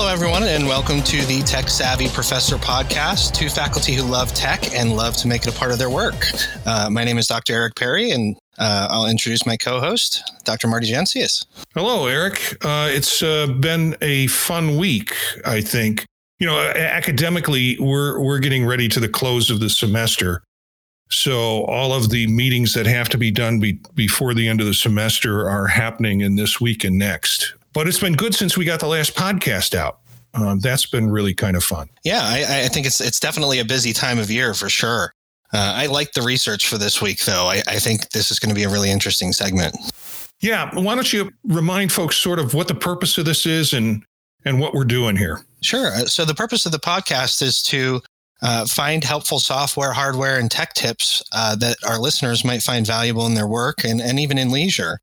Hello, everyone, and welcome to the Tech Savvy Professor podcast. Two faculty who love tech and love to make it a part of their work. Uh, my name is Dr. Eric Perry, and uh, I'll introduce my co-host, Dr. Marty Jencius. Hello, Eric. Uh, it's uh, been a fun week, I think. You know, academically, we're we're getting ready to the close of the semester. So all of the meetings that have to be done be, before the end of the semester are happening in this week and next. But it's been good since we got the last podcast out. Um, that's been really kind of fun. Yeah, I, I, think it's it's definitely a busy time of year for sure. Uh, I like the research for this week, though. I, I think this is going to be a really interesting segment. Yeah, why don't you remind folks sort of what the purpose of this is and and what we're doing here? Sure. Uh, so the purpose of the podcast is to uh, find helpful software, hardware, and tech tips uh, that our listeners might find valuable in their work and, and even in leisure.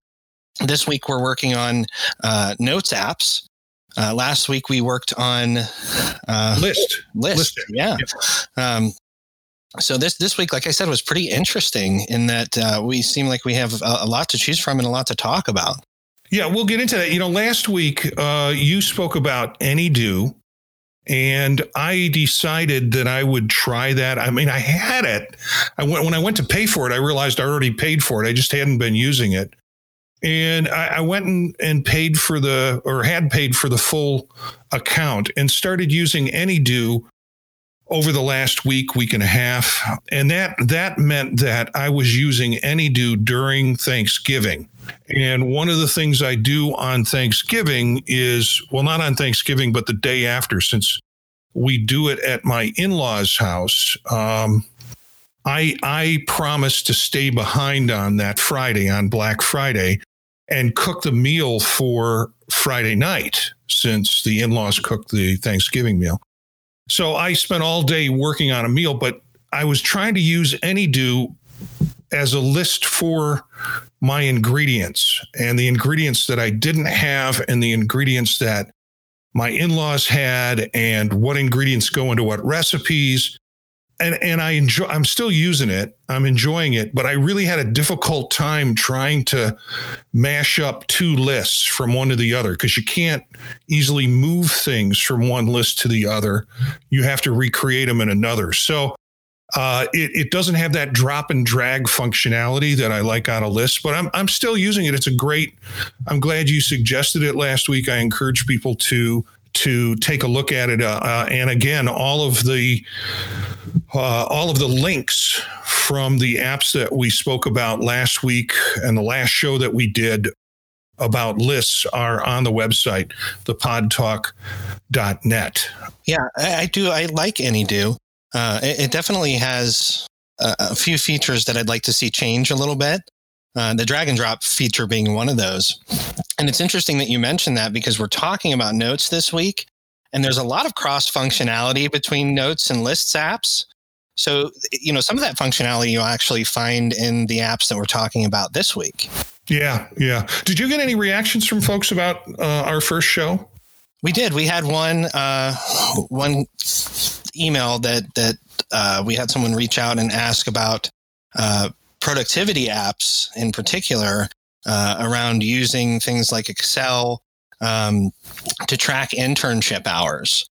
This week, we're working on uh, notes apps. Uh, last week, we worked on uh, list. List. Yeah. Um, so this this week, like I said, was pretty interesting in that uh, we seem like we have a, a, lot to choose from and a lot to talk about. Yeah, we'll get into that. You know, last week you spoke about any AnyDo, and I decided that I would try that. I mean, I had it. I went when I went to pay for it. I realized I already paid for it. I just hadn't been using it, and I, I went and, and paid for the or had paid for the full account and started using AnyDo over the last week, week and a half, and that that meant that I was using AnyDo during Thanksgiving. And one of the things I do on Thanksgiving is, well, not on Thanksgiving, but the day after, since we do it at my in law's house. Um, I, I promise to stay behind on that Friday, on Black Friday, and cook the meal for Friday night, since the in laws cooked the Thanksgiving meal. So I spent all day working on a meal, but I was trying to use AnyDo as a list for my ingredients and the ingredients that I didn't have and the ingredients that my in-laws had and what ingredients go into what recipes and and I enjoy I'm still using it. I'm enjoying it, but I really had a difficult time trying to mash up two lists from one to the other because you can't easily move things from one list to the other. You have to recreate them in another. So uh, it, it doesn't have that drop and drag functionality that I like on a list, but I'm, I'm still using it. It's a great, I'm glad you suggested it last week. I encourage people to, to take a look at it. Uh, uh, and again, all of the, uh, all of the links from the apps that we spoke about last week and the last show that we did about lists are on the website, thepodtalk.net. Yeah, I, I do. I like AnyDo. Uh, it, it, definitely has a, a, few features that I'd like to see change a little bit. Uh, the drag and drop feature being one of those. And it's interesting that you mentioned that because we're talking about notes this week, and there's a lot of cross functionality between notes and lists apps. So, you know, some of that functionality you'll actually find in the apps that we're talking about this week. Yeah, yeah. Did you get any reactions from folks about uh, our first show? We did. We had one uh, one email that that uh, we had someone reach out and ask about uh, productivity apps in particular uh, around using things like Excel um, to track internship hours.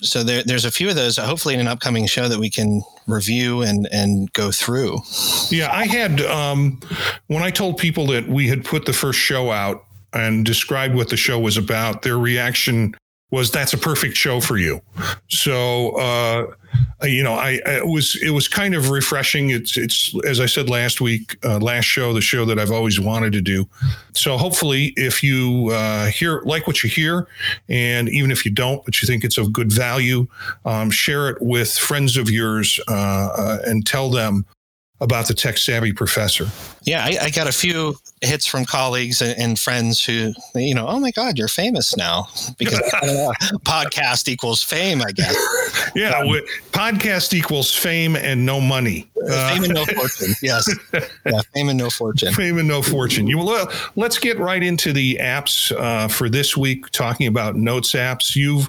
So there, there's a few of those. Hopefully, in an upcoming show that we can review and and go through. Yeah, I had um, when I told people that we had put the first show out and described what the show was about. Their reaction was that's a perfect show for you. So, uh, you know, I, I, was it was kind of refreshing. It's it's as I said last week, uh, last show, the show that I've always wanted to do. So hopefully, if you uh, hear like what you hear, and even if you don't, but you think it's of good value, um, share it with friends of yours uh, uh, and tell them about the tech savvy professor. Yeah, I, I got a few hits from colleagues and, and, friends who, you know, oh my God, you're famous now because podcast equals fame, I guess. yeah, um, podcast equals fame and no money. Uh, fame and no fortune. Yes. Yeah, fame and no fortune. Fame and no fortune. You well, let's get right into the apps uh, for this week. Talking about notes apps, you've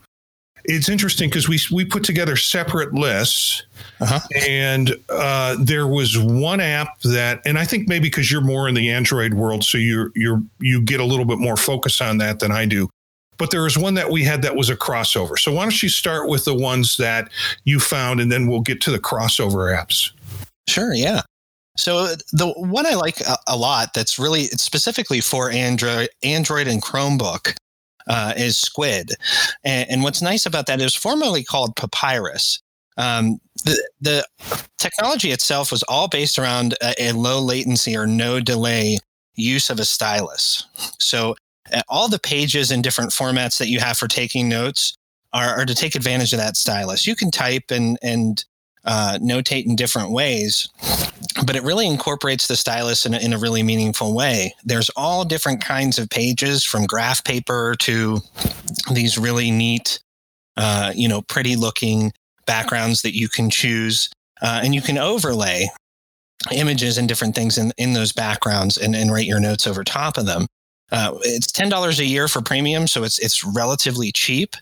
it's interesting because we we put together separate lists, uh-huh. and uh, there was one app that, and I think maybe because you're more in the Android world, so you you you get a little bit more focus on that than I do. but there was one that we had that was a crossover. So why don't you start with the ones that you found, and then we'll get to the crossover apps. Sure. Yeah. So the one I like a, a lot that's really specifically for Android, Android and Chromebook uh, is Squid, and, and, what's nice about that is formerly called Papyrus. Um, the, the technology itself was all based around a, a low latency or no delay use of a stylus. So uh, all the pages and different formats that you have for taking notes are, are to take advantage of that stylus. You can type and and uh, notate in different ways, but it really incorporates the stylus in a, in a really meaningful way. There's all different kinds of pages from graph paper to these really neat, uh, you know, pretty looking backgrounds that you can choose. Uh, and you can overlay images and different things in, in those backgrounds and, and write your notes over top of them. Uh, it's ten dollars a year for premium, so it's it's relatively cheap.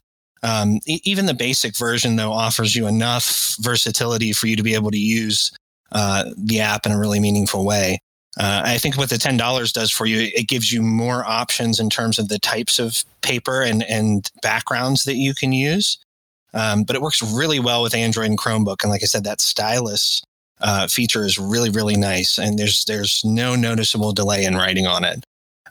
Um, e- even the basic version, though, offers you enough versatility for you to be able to use uh, the app in a really meaningful way. Uh, I think what the ten dollars does for you, it gives you more options in terms of the types of paper and and backgrounds that you can use. Um, but it works really well with Android and Chromebook, and like I said, that stylus uh, feature is really really nice, and there's there's no noticeable delay in writing on it.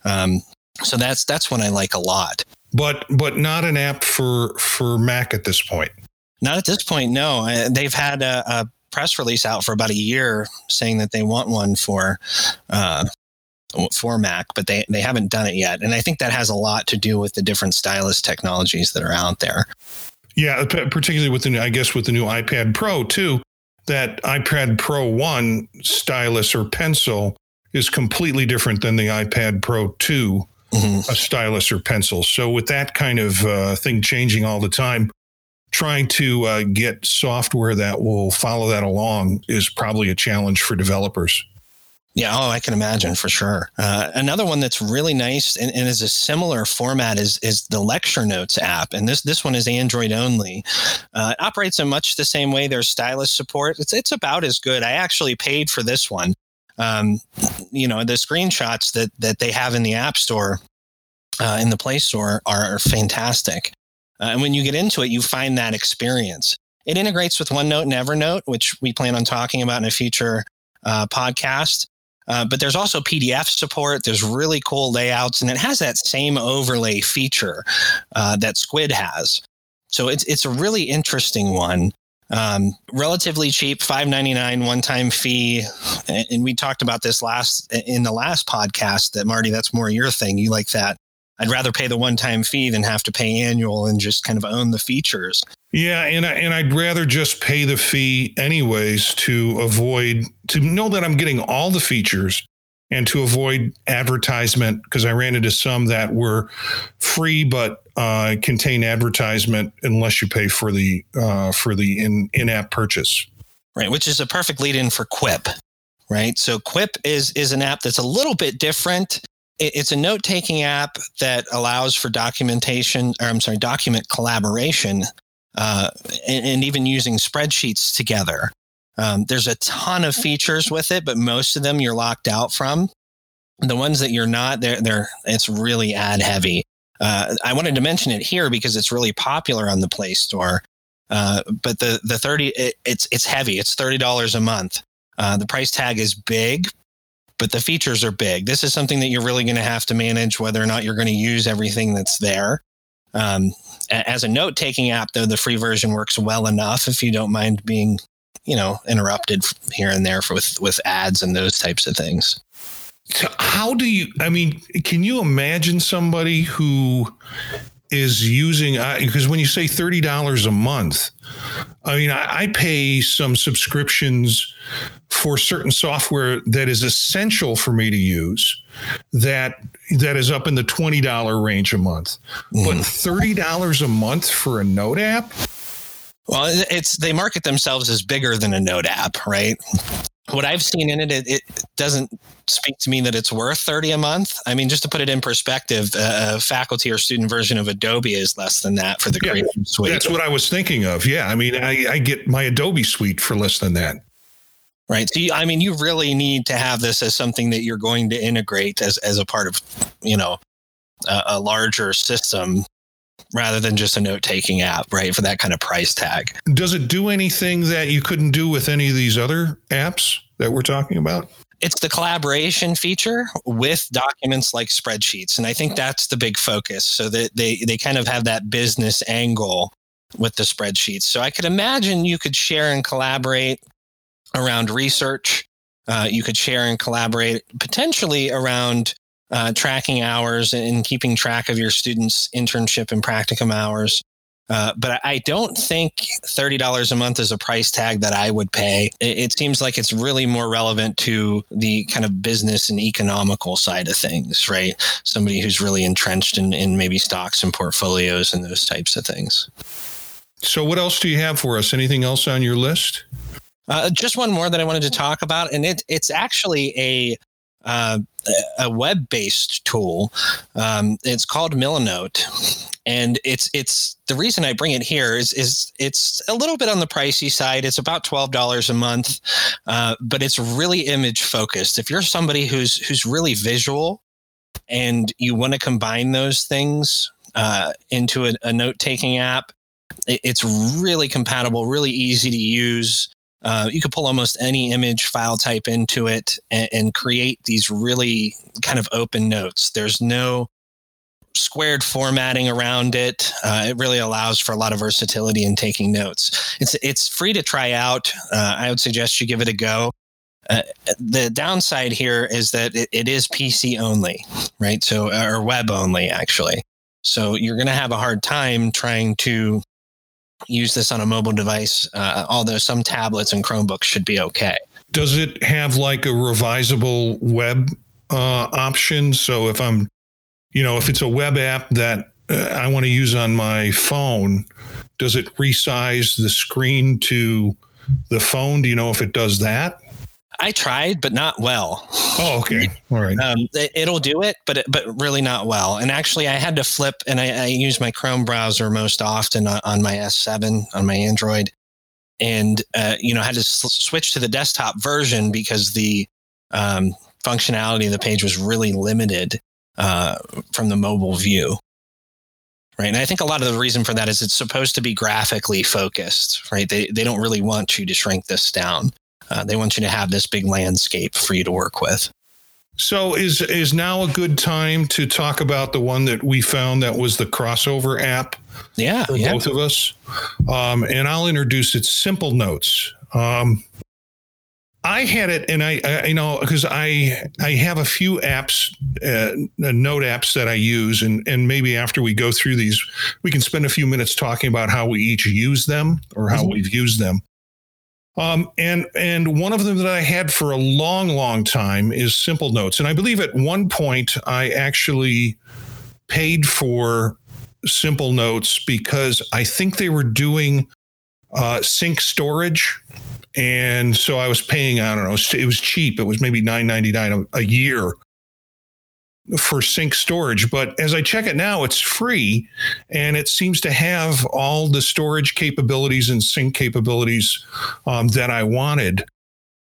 Um, so that's that's one I like a lot but but not an app for for Mac at this point. Not at this point, no. They've had a, a press release out for about a year saying that they want one for uh, for Mac, but they they haven't done it yet. And I think that has a lot to do with the different stylus technologies that are out there. Yeah, particularly with the I guess with the new iPad Pro too. That iPad Pro one stylus or pencil is completely different than the iPad Pro two mm-hmm. a stylus or pencil. So with that kind of uh, thing changing all the time, trying to uh, get software that will follow that along is probably a challenge for developers. Yeah, oh, I can imagine for sure. Uh, another one that's really nice and, and, is a similar format is is the Lecture Notes app, and this this one is Android only. Uh, it operates in much the same way. There's stylus support. It's it's about as good. I actually paid for this one um, you know, the screenshots that that they have in the App Store, uh, in the Play Store, are, fantastic. Uh, and when you get into it, you find that experience. It integrates with OneNote and Evernote, which we plan on talking about in a future uh, podcast. Uh, but there's also PDF support. There's really cool layouts, and it has that same overlay feature uh, that Squid has. So it's it's a really interesting one. Um, relatively cheap, five ninety nine one time fee, and we talked about this last in the last podcast. That Marty, that's more your thing. You like that? I'd rather pay the one time fee than have to pay annual and just kind of own the features. Yeah, and I, and I'd rather just pay the fee anyways to avoid to know that I'm getting all the features and to avoid advertisement because I ran into some that were free but uh, contain advertisement unless you pay for the uh, for the in in app purchase. Right, which is a perfect lead in for Quip. Right, so Quip is is an app that's a little bit different. It's a note taking app that allows for documentation, or I'm sorry, document collaboration, uh, and, and even using spreadsheets together. Um, there's a ton of features with it, but most of them you're locked out from. The ones that you're not, they're, they're it's really ad heavy. Uh, I wanted to mention it here because it's really popular on the Play Store. Uh, but the the thirty it, it's it's heavy. It's thirty dollars a month. Uh, the price tag is big, but the features are big. This is something that you're really going to have to manage whether or not you're going to use everything that's there. Um, as a note taking app, though, the free version works well enough if you don't mind being you know interrupted here and there for, with with ads and those types of things. So how do you? I mean, can you imagine somebody who is using uh, because when you say thirty dollars a month, I mean I, I, pay some subscriptions for certain software that is essential for me to use that that is up in the twenty dollar range a month, mm. but thirty dollars a month for a note app. Well, it's they market themselves as bigger than a Note app, right? What I've seen in it, it, it doesn't speak to me that it's worth 30 a month. I mean, just to put it in perspective, a faculty or student version of Adobe is less than that for the yeah, Creative Suite. That's what I was thinking of. Yeah. I mean, I, I get my Adobe Suite for less than that. Right. So, you, I mean, you really need to have this as something that you're going to integrate as, as a part of, you know, a, a larger system rather than just a note taking app, right? For that kind of price tag. Does it do anything that you couldn't do with any of these other apps that we're talking about? It's the collaboration feature with documents like spreadsheets. And I think that's the big focus. So that they, they kind of have that business angle with the spreadsheets. So I could imagine you could share and collaborate around research. Uh, you could share and collaborate potentially around uh, tracking hours and keeping track of your students' internship and practicum hours. Uh, but I don't think $30 a month is a price tag that I would pay. It, it, seems like it's really more relevant to the kind of business and economical side of things, right? Somebody who's really entrenched in, in maybe stocks and portfolios and those types of things. So, what else do you have for us? Anything else on your list? Uh, just one more that I wanted to talk about, and it, it's actually a uh, a web-based tool. Um, it's called Milanote, and it's it's the reason I bring it here is is it's a little bit on the pricey side. It's about twelve dollars a month, uh, but it's really image focused. If you're somebody who's who's really visual and you want to combine those things uh, into a, a note taking app, it's really compatible, really easy to use. Uh, you could pull almost any image file type into it and, and, create these really kind of open notes. There's no squared formatting around it. Uh, it really allows for a lot of versatility in taking notes. It's it's free to try out. Uh, I would suggest you give it a go. Uh, the downside here is that it, it is PC only, right? So or web only actually. So you're going to have a hard time trying to use this on a mobile device, uh, although some tablets and Chromebooks should be okay. Does it have like a revisable web uh, option? So if I'm, you know, if it's a web app that uh, I want to use on my phone, does it resize the screen to the phone? Do you know if it does that? I tried, but not well. Oh, okay. All right. Um, it, will do it, but it, but really not well. And actually, I had to flip, and I, I use my Chrome browser most often on, on my S7 on my Android, and uh, you know, had to switch to the desktop version because the um, functionality of the page was really limited uh, from the mobile view. Right. And I think a lot of the reason for that is it's supposed to be graphically focused, right? They, they don't really want you to shrink this down. Uh, they want you to have this big landscape for you to work with. So is is now a good time to talk about the one that we found that was the crossover app? Yeah, for yeah. both of us. Um, and I'll introduce it. Simple Notes. Um, I had it, and I, I you know, because I I have a few apps, uh, note apps that I use, and and maybe after we go through these, we can spend a few minutes talking about how we each use them or how mm-hmm. we've used them. Um, and and one of them that I had for a long, long time is Simple Notes, and I believe at one point I actually paid for Simple Notes because I think they were doing uh, sync storage, and so I was paying I don't know it was cheap. It was maybe nine ninety nine a year for sync storage. But as I check it now, it's free and it seems to have all the storage capabilities and sync capabilities um, that I wanted.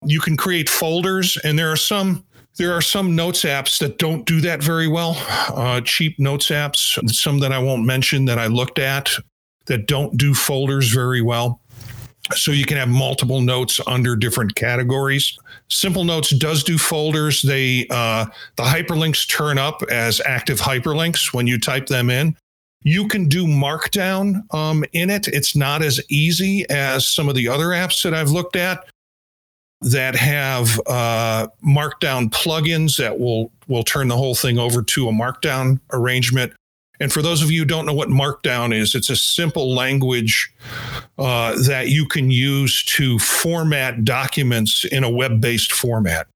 You can create folders, and there are some. There are some notes apps that don't do that very well. Uh, cheap notes apps, some that I won't mention that I looked at that don't do folders very well. So you can have multiple notes under different categories. Simple Notes does do folders. They uh, the hyperlinks turn up as active hyperlinks when you type them in. You can do Markdown um, in it. It's not as easy as some of the other apps that I've looked at that have uh, Markdown plugins that will will turn the whole thing over to a Markdown arrangement. And for those of you who don't know what Markdown is, it's a simple language uh, that you can use to format documents in a web based format.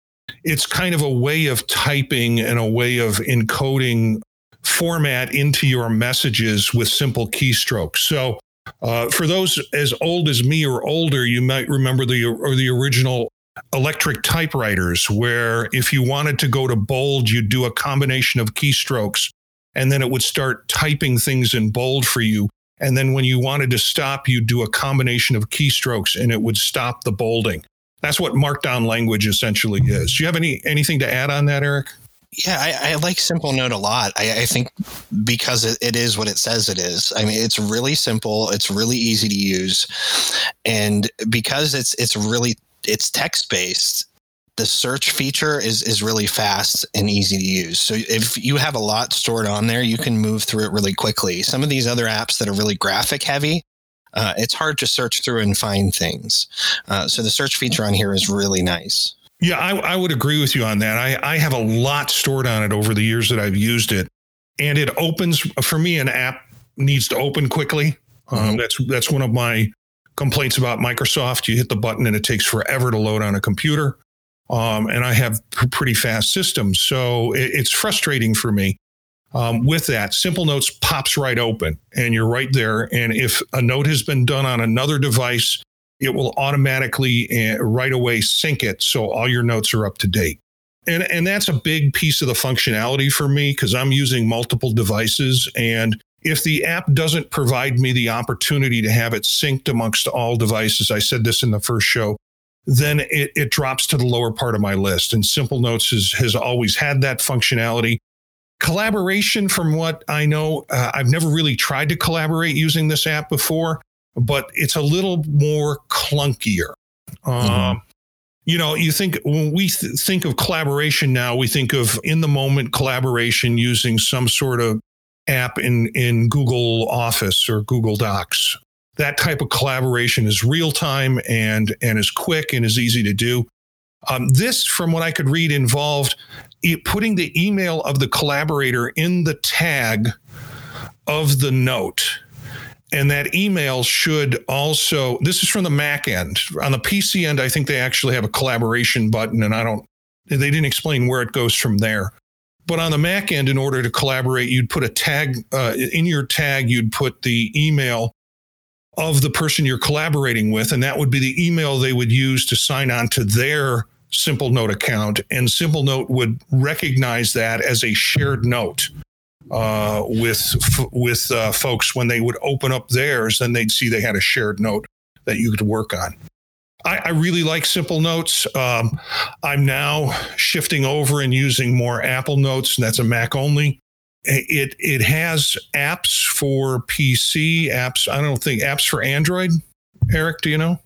It's kind of a way of typing and a way of encoding format into your messages with simple keystrokes. So, uh, for those as old as me or older, you might remember the or the original electric typewriters, where if you wanted to go to bold, you'd do a combination of keystrokes and then it would start typing things in bold for you. And then when you wanted to stop, you'd do a combination of keystrokes and it would stop the bolding. That's what markdown language essentially is. Do you have any anything to add on that, Eric? Yeah, I, I, like Simple Note a lot. I, I think because it, it is what it says it is. I mean, it's really simple. It's really easy to use, and because it's it's really it's text based. The search feature is is really fast and easy to use. So if you have a lot stored on there, you can move through it really quickly. Some of these other apps that are really graphic heavy, uh, it's hard to search through and find things. Uh, so the search feature on here is really nice. Yeah, I, I would agree with you on that. I, I have a lot stored on it over the years that I've used it, and it opens for me. An app needs to open quickly. Um, mm-hmm. That's that's one of my complaints about Microsoft. You hit the button and it takes forever to load on a computer. Um, and I have pretty fast systems, so it, it's frustrating for me. Um, with that, Simple Notes pops right open, and you're right there. And if a note has been done on another device it will automatically uh, right away sync it so all your notes are up to date. And, and that's a big piece of the functionality for me because I'm using multiple devices. And if the app doesn't provide me the opportunity to have it synced amongst all devices, I said this in the first show, then it, it drops to the lower part of my list. And Simple Notes has, has always had that functionality. Collaboration, from what I know, uh, I've never really tried to collaborate using this app before but it's a little more clunkier. Mm-hmm. Um, you know, you think when we th- think of collaboration now, we think of in the moment collaboration using some sort of app in in Google Office or Google Docs. That type of collaboration is real time and and is quick and is easy to do. Um, this, from what I could read, involved putting the email of the collaborator in the tag of the note. And that email should also this is from the mac end. On the pc end i think they actually have a collaboration button and i don't they didn't explain where it goes from there. But on the mac end in order to collaborate you'd put a tag uh, in your tag you'd put the email of the person you're collaborating with and that would be the email they would use to sign on to their simple note account and simple note would recognize that as a shared note uh, with with uh, folks when they would open up theirs, then they'd see they had a shared note that you could work on. I, I really like Simple Notes. Um, I'm now shifting over and using more Apple Notes, and that's a Mac only. It it has apps for PC, apps. I don't think apps for Android. Eric, do you know?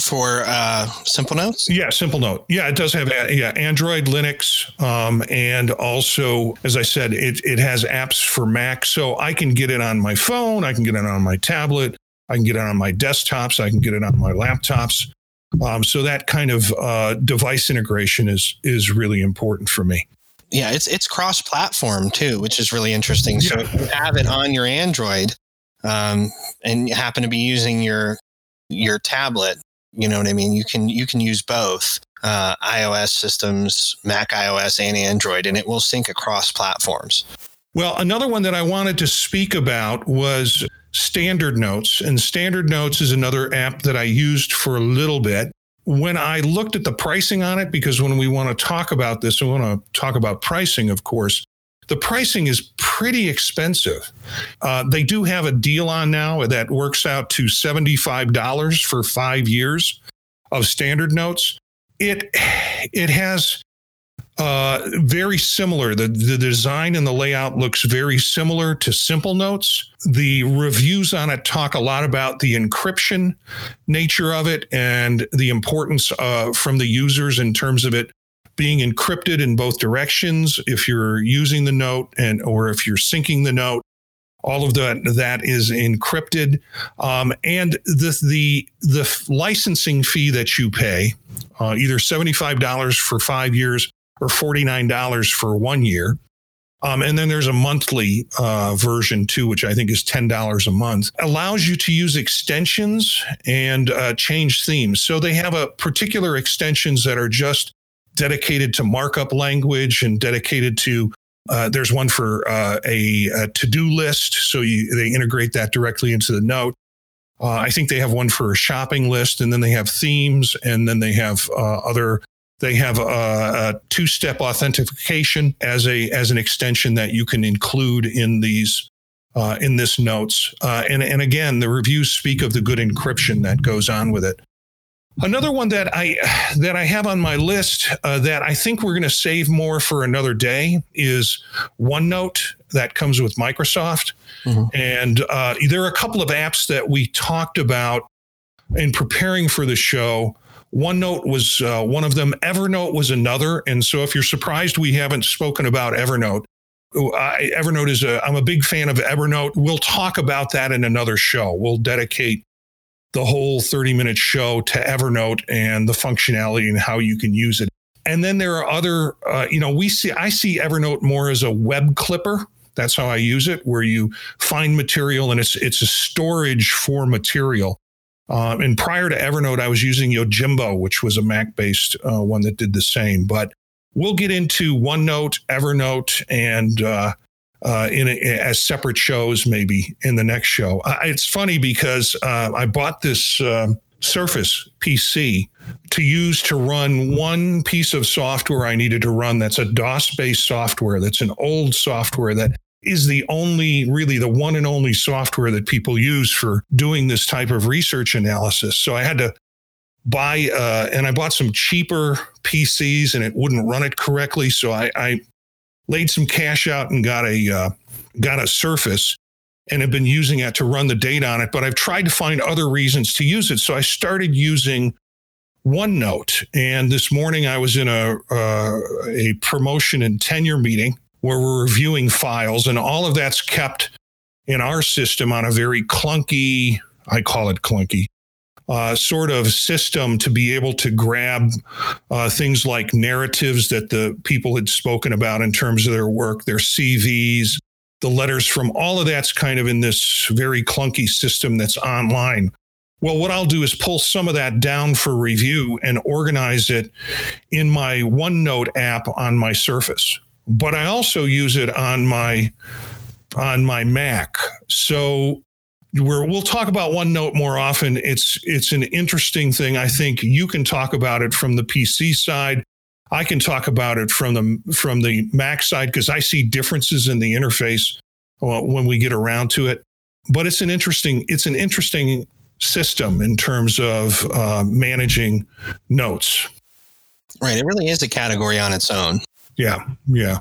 for uh, Simple Notes? Yeah, Simple Note. Yeah, it does have yeah Android, Linux, um, and also, as I said, it it has apps for Mac, so I can get it on my phone, I can get it on my tablet, I can get it on my desktops, I can get it on my laptops. Um, so that kind of uh, device integration is is really important for me. Yeah, it's it's cross platform too, which is really interesting. Yeah. So if you have it on your Android, um, and you happen to be using your your tablet, you know what I mean? You can you can use both uh, iOS systems, Mac iOS, and Android, and it will sync across platforms. Well, another one that I wanted to speak about was Standard Notes, and Standard Notes is another app that I used for a little bit. When I looked at the pricing on it, because when we want to talk about this, we want to talk about pricing, of course the pricing is pretty expensive. Uh, they do have a deal on now that works out to $75 for five years of standard notes. It it has uh, very similar. The, the design and the layout looks very similar to Simple Notes. The reviews on it talk a lot about the encryption nature of it and the importance uh, from the users in terms of it being encrypted in both directions if you're using the note and or if you're syncing the note all of that that is encrypted um, and the the the licensing fee that you pay uh, either $75 for five years or $49 for one year um, and then there's a monthly uh, version too, which I think is $10 a month, allows you to use extensions and uh, change themes. So they have a particular extensions that are just dedicated to markup language and dedicated to uh, there's one for uh, a, a, to-do list, so you, they integrate that directly into the note. Uh, I think they have one for a shopping list, and then they have themes, and then they have uh, other. They have a, a, two-step authentication as a as an extension that you can include in these uh, in this notes. Uh, and and again, the reviews speak of the good encryption that goes on with it. Another one that I that I have on my list uh, that I think we're going to save more for another day is OneNote that comes with Microsoft, mm-hmm. and uh, there are a couple of apps that we talked about in preparing for the show. OneNote was uh, one of them. Evernote was another. And so, if you're surprised we haven't spoken about Evernote, I, Evernote is a. I'm a big fan of Evernote. We'll talk about that in another show. We'll dedicate the whole 30 minute show to Evernote and the functionality and how you can use it. And then there are other, uh, you know, we see, I see Evernote more as a web clipper. That's how I use it, where you find material and it's it's a storage for material. Um, and prior to Evernote, I was using Yojimbo, which was a Mac based uh, one that did the same. But we'll get into OneNote, Evernote, and uh, uh, in a, as separate shows maybe in the next show. Uh, it's funny because uh, I bought this uh, Surface PC to use to run one piece of software I needed to run. That's a DOS based software. That's an old software that is the only, really, the one and only software that people use for doing this type of research analysis. So I had to buy, uh, and I bought some cheaper PCs and it wouldn't run it correctly. So I, I laid some cash out and got a uh, got a Surface and have been using it to run the data on it. But I've tried to find other reasons to use it. So I started using OneNote. And this morning I was in a uh, a promotion and tenure meeting where we're reviewing files, and all of that's kept in our system on a very clunky. I call it clunky uh, sort of system to be able to grab uh, things like narratives that the people had spoken about in terms of their work, their CVs, the letters from all of that's kind of in this very clunky system that's online. Well, what I'll do is pull some of that down for review and organize it in my OneNote app on my Surface. But I also use it on my on my Mac. So where we'll talk about OneNote more often. It's it's an interesting thing. I think you can talk about it from the PC side. I can talk about it from the from the Mac side because I see differences in the interface uh, when we get around to it. But it's an interesting it's an interesting system in terms of uh, managing notes. Right. It really is a category on its own. Yeah. Yeah.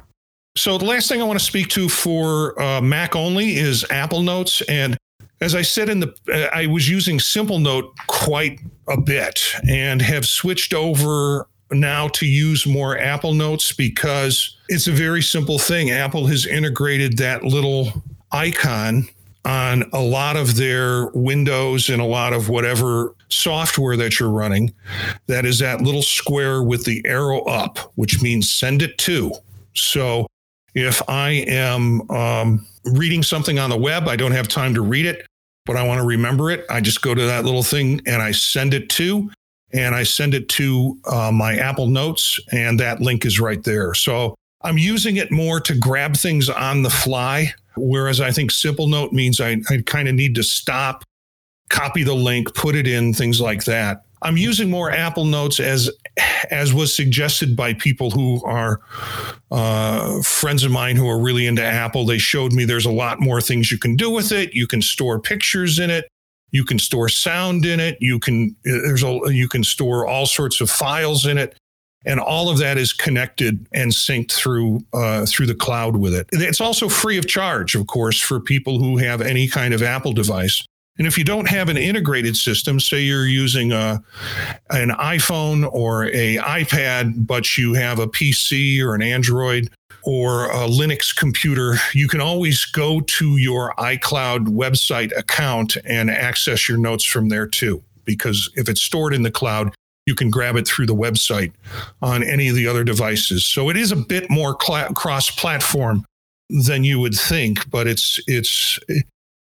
So the last thing I want to speak to for uh, Mac only is Apple Notes, and as I said in the, uh, I was using Simple Note quite a bit and have switched over now to use more Apple Notes because it's a very simple thing. Apple has integrated that little icon on a lot of their Windows and a lot of whatever software that you're running. That is that little square with the arrow up, which means send it to. So if I am um, reading something on the web, I don't have time to read it but I want to remember it. I just go to that little thing and I send it to, and I send it to uh, my Apple Notes, and that link is right there. So I'm using it more to grab things on the fly, whereas I think Simple Note means I, I kind of need to stop, copy the link, put it in, things like that. I'm using more Apple Notes as as was suggested by people who are uh, friends of mine who are really into Apple. They showed me there's a lot more things you can do with it. You can store pictures in it. You can store sound in it. You can there's a you can store all sorts of files in it, and all of that is connected and synced through uh, through the cloud with it. It's also free of charge, of course, for people who have any kind of Apple device. And if you don't have an integrated system, say you're using a, an iPhone or a iPad, but you have a PC or an Android or a Linux computer, you can always go to your iCloud website account and access your notes from there too. Because if it's stored in the cloud, you can grab it through the website on any of the other devices. So it is a bit more cl- cross-platform than you would think, but it's it's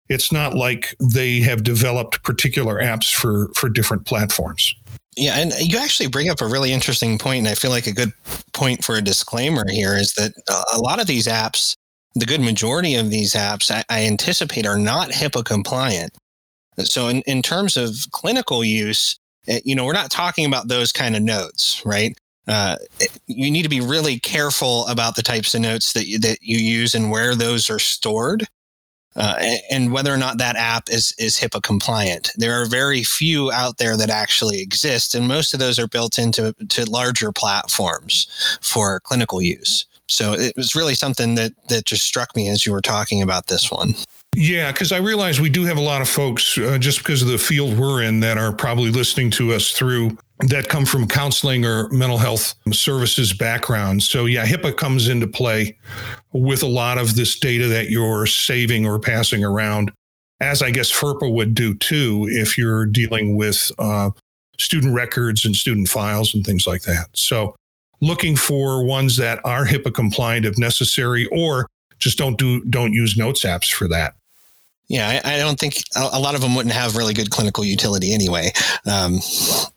it's not like they have developed particular apps for for different platforms. Yeah, and you actually bring up a really interesting point, and I feel like a good point for a disclaimer here is that a lot of these apps, the good majority of these apps, I, I anticipate are not HIPAA compliant. So, in, in terms of clinical use, you know, we're not talking about those kind of notes, right? Uh, you need to be really careful about the types of notes that you, that you use and where those are stored uh, and whether or not that app is is HIPAA compliant. There are very few out there that actually exist, and most of those are built into to larger platforms for clinical use. So it was really something that that just struck me as you were talking about this one. Yeah, because I realize we do have a lot of folks, uh, just because of the field we're in, that are probably listening to us through that come from counseling or mental health services background. So, yeah, HIPAA comes into play with a lot of this data that you're saving or passing around, as I guess FERPA would do too, if you're dealing with uh, student records and student files and things like that. So, looking for ones that are HIPAA compliant if necessary, or just don't do don't use notes apps for that. Yeah, I, I, don't think a, lot of them wouldn't have really good clinical utility anyway. Um,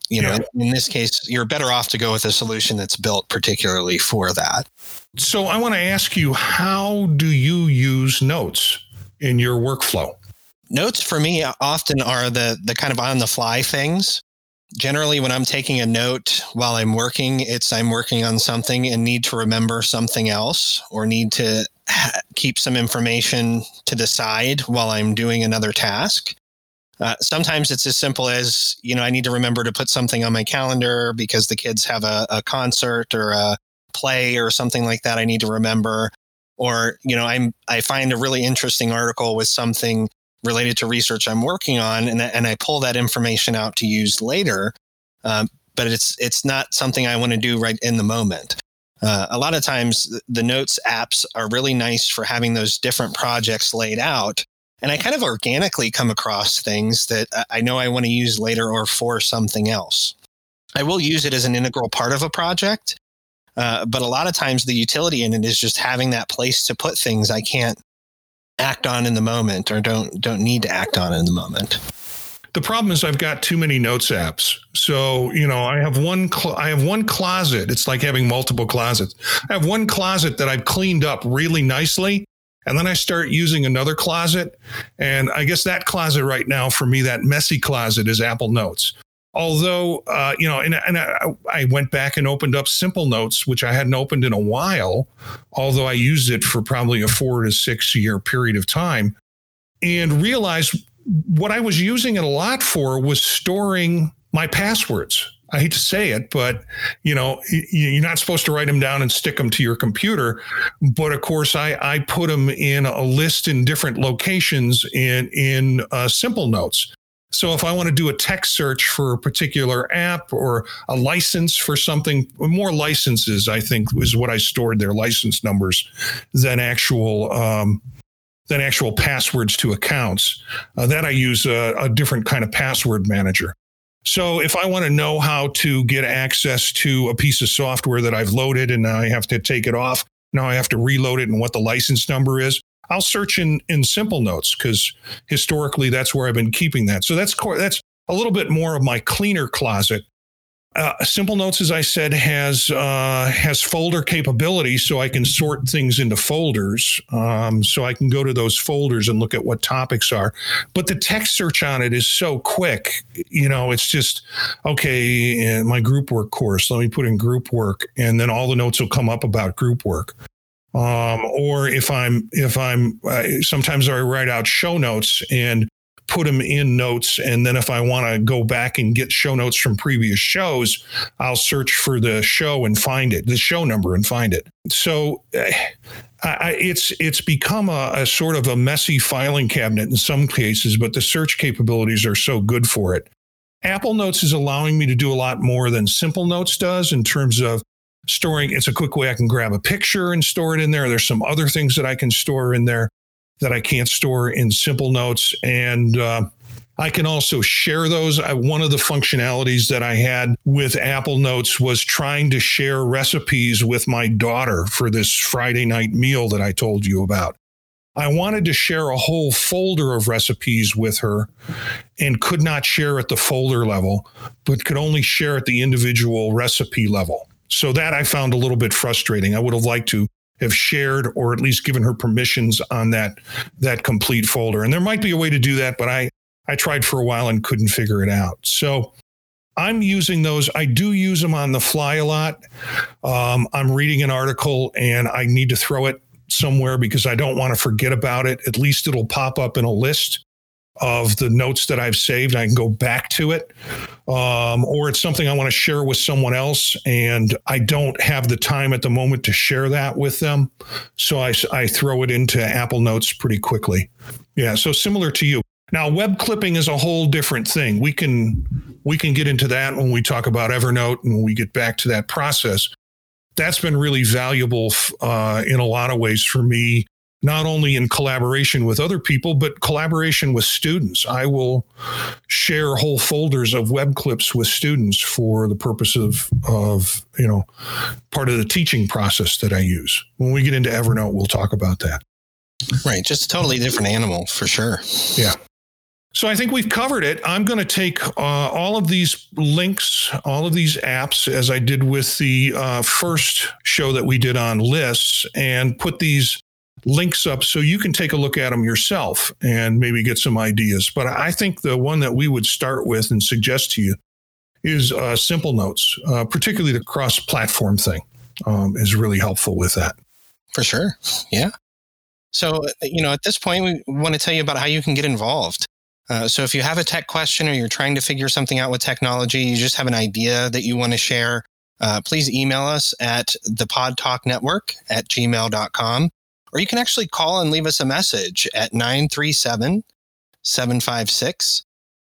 you know, yeah. in, in this case, you're better off to go with a solution that's built particularly for that. So I want to ask you, how do you use notes in your workflow? Notes for me often are the the kind of on the fly things generally when i'm taking a note while i'm working it's i'm working on something and need to remember something else or need to keep some information to the side while I'm doing another task. Uh, sometimes it's as simple as, you know, I need to remember to put something on my calendar because the kids have a, a concert or a play or something like that I need to remember. Or, you know, I'm, I find a really interesting article with something related to research I'm working on and, and I pull that information out to use later. Um, but it's, it's not something I want to do right in the moment. Uh, a lot of times the notes apps are really nice for having those different projects laid out and i kind of organically come across things that i know i want to use later or for something else. I will use it as an integral part of a project uh, but a lot of times the utility in it is just having that place to put things i can't act on in the moment or don't don't need to act on in the moment the problem is I've got too many notes apps. So, you know, I have one cl- I have one closet. It's like having multiple closets. I have one closet that I've cleaned up really nicely and then I start using another closet. And I guess that closet right now for me, that messy closet is Apple Notes. Although, uh, you know, and, and I, I, went back and opened up Simple Notes, which I hadn't opened in a while, although I used it for probably a four to six year period of time, and realized what I was using it a lot for was storing my passwords. I hate to say it, but you know, you're not supposed to write them down and stick them to your computer. But of course, I, I put them in a list in different locations in in uh, simple notes. So if I want to do a text search for a particular app or a license for something, more licenses, I think is what I stored their license numbers than actual um, than actual passwords to accounts. Uh, that I use a, a different kind of password manager. So if I want to know how to get access to a piece of software that I've loaded and now I have to take it off, now I have to reload it and what the license number is, I'll search in in Simple Notes because historically that's where I've been keeping that. So that's that's a little bit more of my cleaner closet uh, Simple Notes, as I said, has uh, has folder capability, so I can sort things into folders. Um, so I can go to those folders and look at what topics are. But the text search on it is so quick. You know, it's just okay. My group work course. Let me put in group work, and then all the notes will come up about group work. Um, or if I'm if I'm uh, sometimes I write out show notes and put them in notes. And then if I want to go back and get show notes from previous shows, I'll search for the show and find it, the show number and find it. So eh, I, it's it's become a, a sort of a messy filing cabinet in some cases, but the search capabilities are so good for it. Apple Notes is allowing me to do a lot more than Simple Notes does in terms of storing. It's a quick way I can grab a picture and store it in there. There's some other things that I can store in there that I can't store in simple notes. And uh, I can also share those. I, one of the functionalities that I had with Apple Notes was trying to share recipes with my daughter for this Friday night meal that I told you about. I wanted to share a whole folder of recipes with her and could not share at the folder level, but could only share at the individual recipe level. So that I found a little bit frustrating. I would have liked to have shared or at least given her permissions on that that complete folder. And there might be a way to do that, but I I tried for a while and couldn't figure it out. So I'm using those. I do use them on the fly a lot. Um, I'm reading an article and I need to throw it somewhere because I don't want to forget about it. At least it'll pop up in a list of the notes that I've saved. I can go back to it. Um, or it's something I want to share with someone else and I don't have the time at the moment to share that with them. So I, I throw it into Apple Notes pretty quickly. Yeah. So similar to you. Now, web clipping is a whole different thing. We can we can get into that when we talk about Evernote and when we get back to that process. That's been really valuable uh, in a lot of ways for me not only in collaboration with other people, but collaboration with students. I will share whole folders of web clips with students for the purpose of, of, you know, part of the teaching process that I use. When we get into Evernote, we'll talk about that. Right. Just a totally different animal for sure. Yeah. So I think we've covered it. I'm going to take uh, all of these links, all of these apps, as I did with the uh, first show that we did on lists, and put these links up so you can take a look at them yourself and maybe get some ideas. But I think the one that we would start with and suggest to you is uh, Simple Notes, uh, particularly the cross platform thing um, is really helpful with that. For sure. Yeah. So, uh, you know, at this point, we want to tell you about how you can get involved. Uh, so, if you have a tech question or you're trying to figure something out with technology, you just have an idea that you want to share, uh, please email us at the pod talk network at gmail.com or you can actually call and leave us a message at 937 756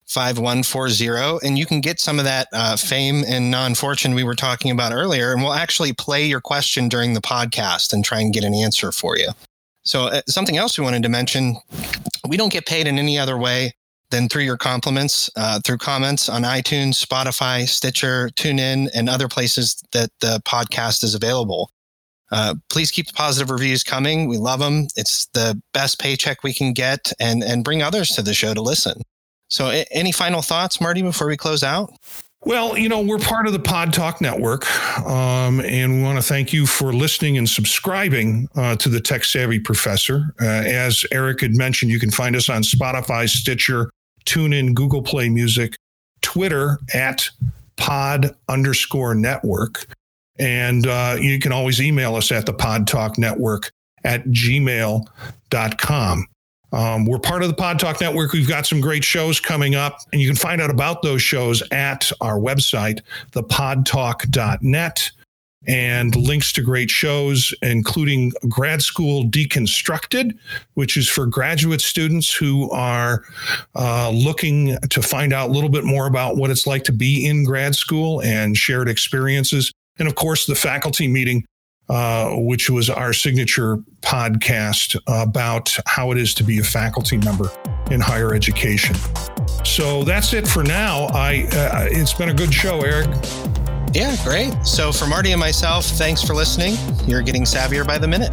5140 and you can get some of that uh, fame and non-fortune we were talking about earlier and we'll actually play your question during the podcast and try and get an answer for you. So uh, something else we wanted to mention we don't get paid in any other way than through your compliments uh, through comments on itunes spotify stitcher tunein and other places that the podcast is available uh, please keep the positive reviews coming. We love them. It's the best paycheck we can get and, and bring others to the show to listen. So, a- any final thoughts, Marty, before we close out? Well, you know, we're part of the Pod Talk Network, um, and we want to thank you for listening and subscribing uh, to the Tech Savvy Professor. Uh, as Eric had mentioned, you can find us on Spotify, Stitcher, TuneIn, Google Play Music, Twitter at pod underscore network. And uh, you can always email us at the Pod Talk Network at gmail.com. Um, we're part of the Pod Talk Network. We've got some great shows coming up, and you can find out about those shows at our website, thepodtalk.net, and links to great shows, including Grad School Deconstructed, which is for graduate students who are uh, looking to find out a little bit more about what it's like to be in grad school and shared experiences. And of course, the faculty meeting, uh, which was our signature podcast about how it is to be a faculty member in higher education. So that's it for now. I uh, it's been a good show, Eric. Yeah, great. So for Marty and myself, thanks for listening. You're getting savvier by the minute.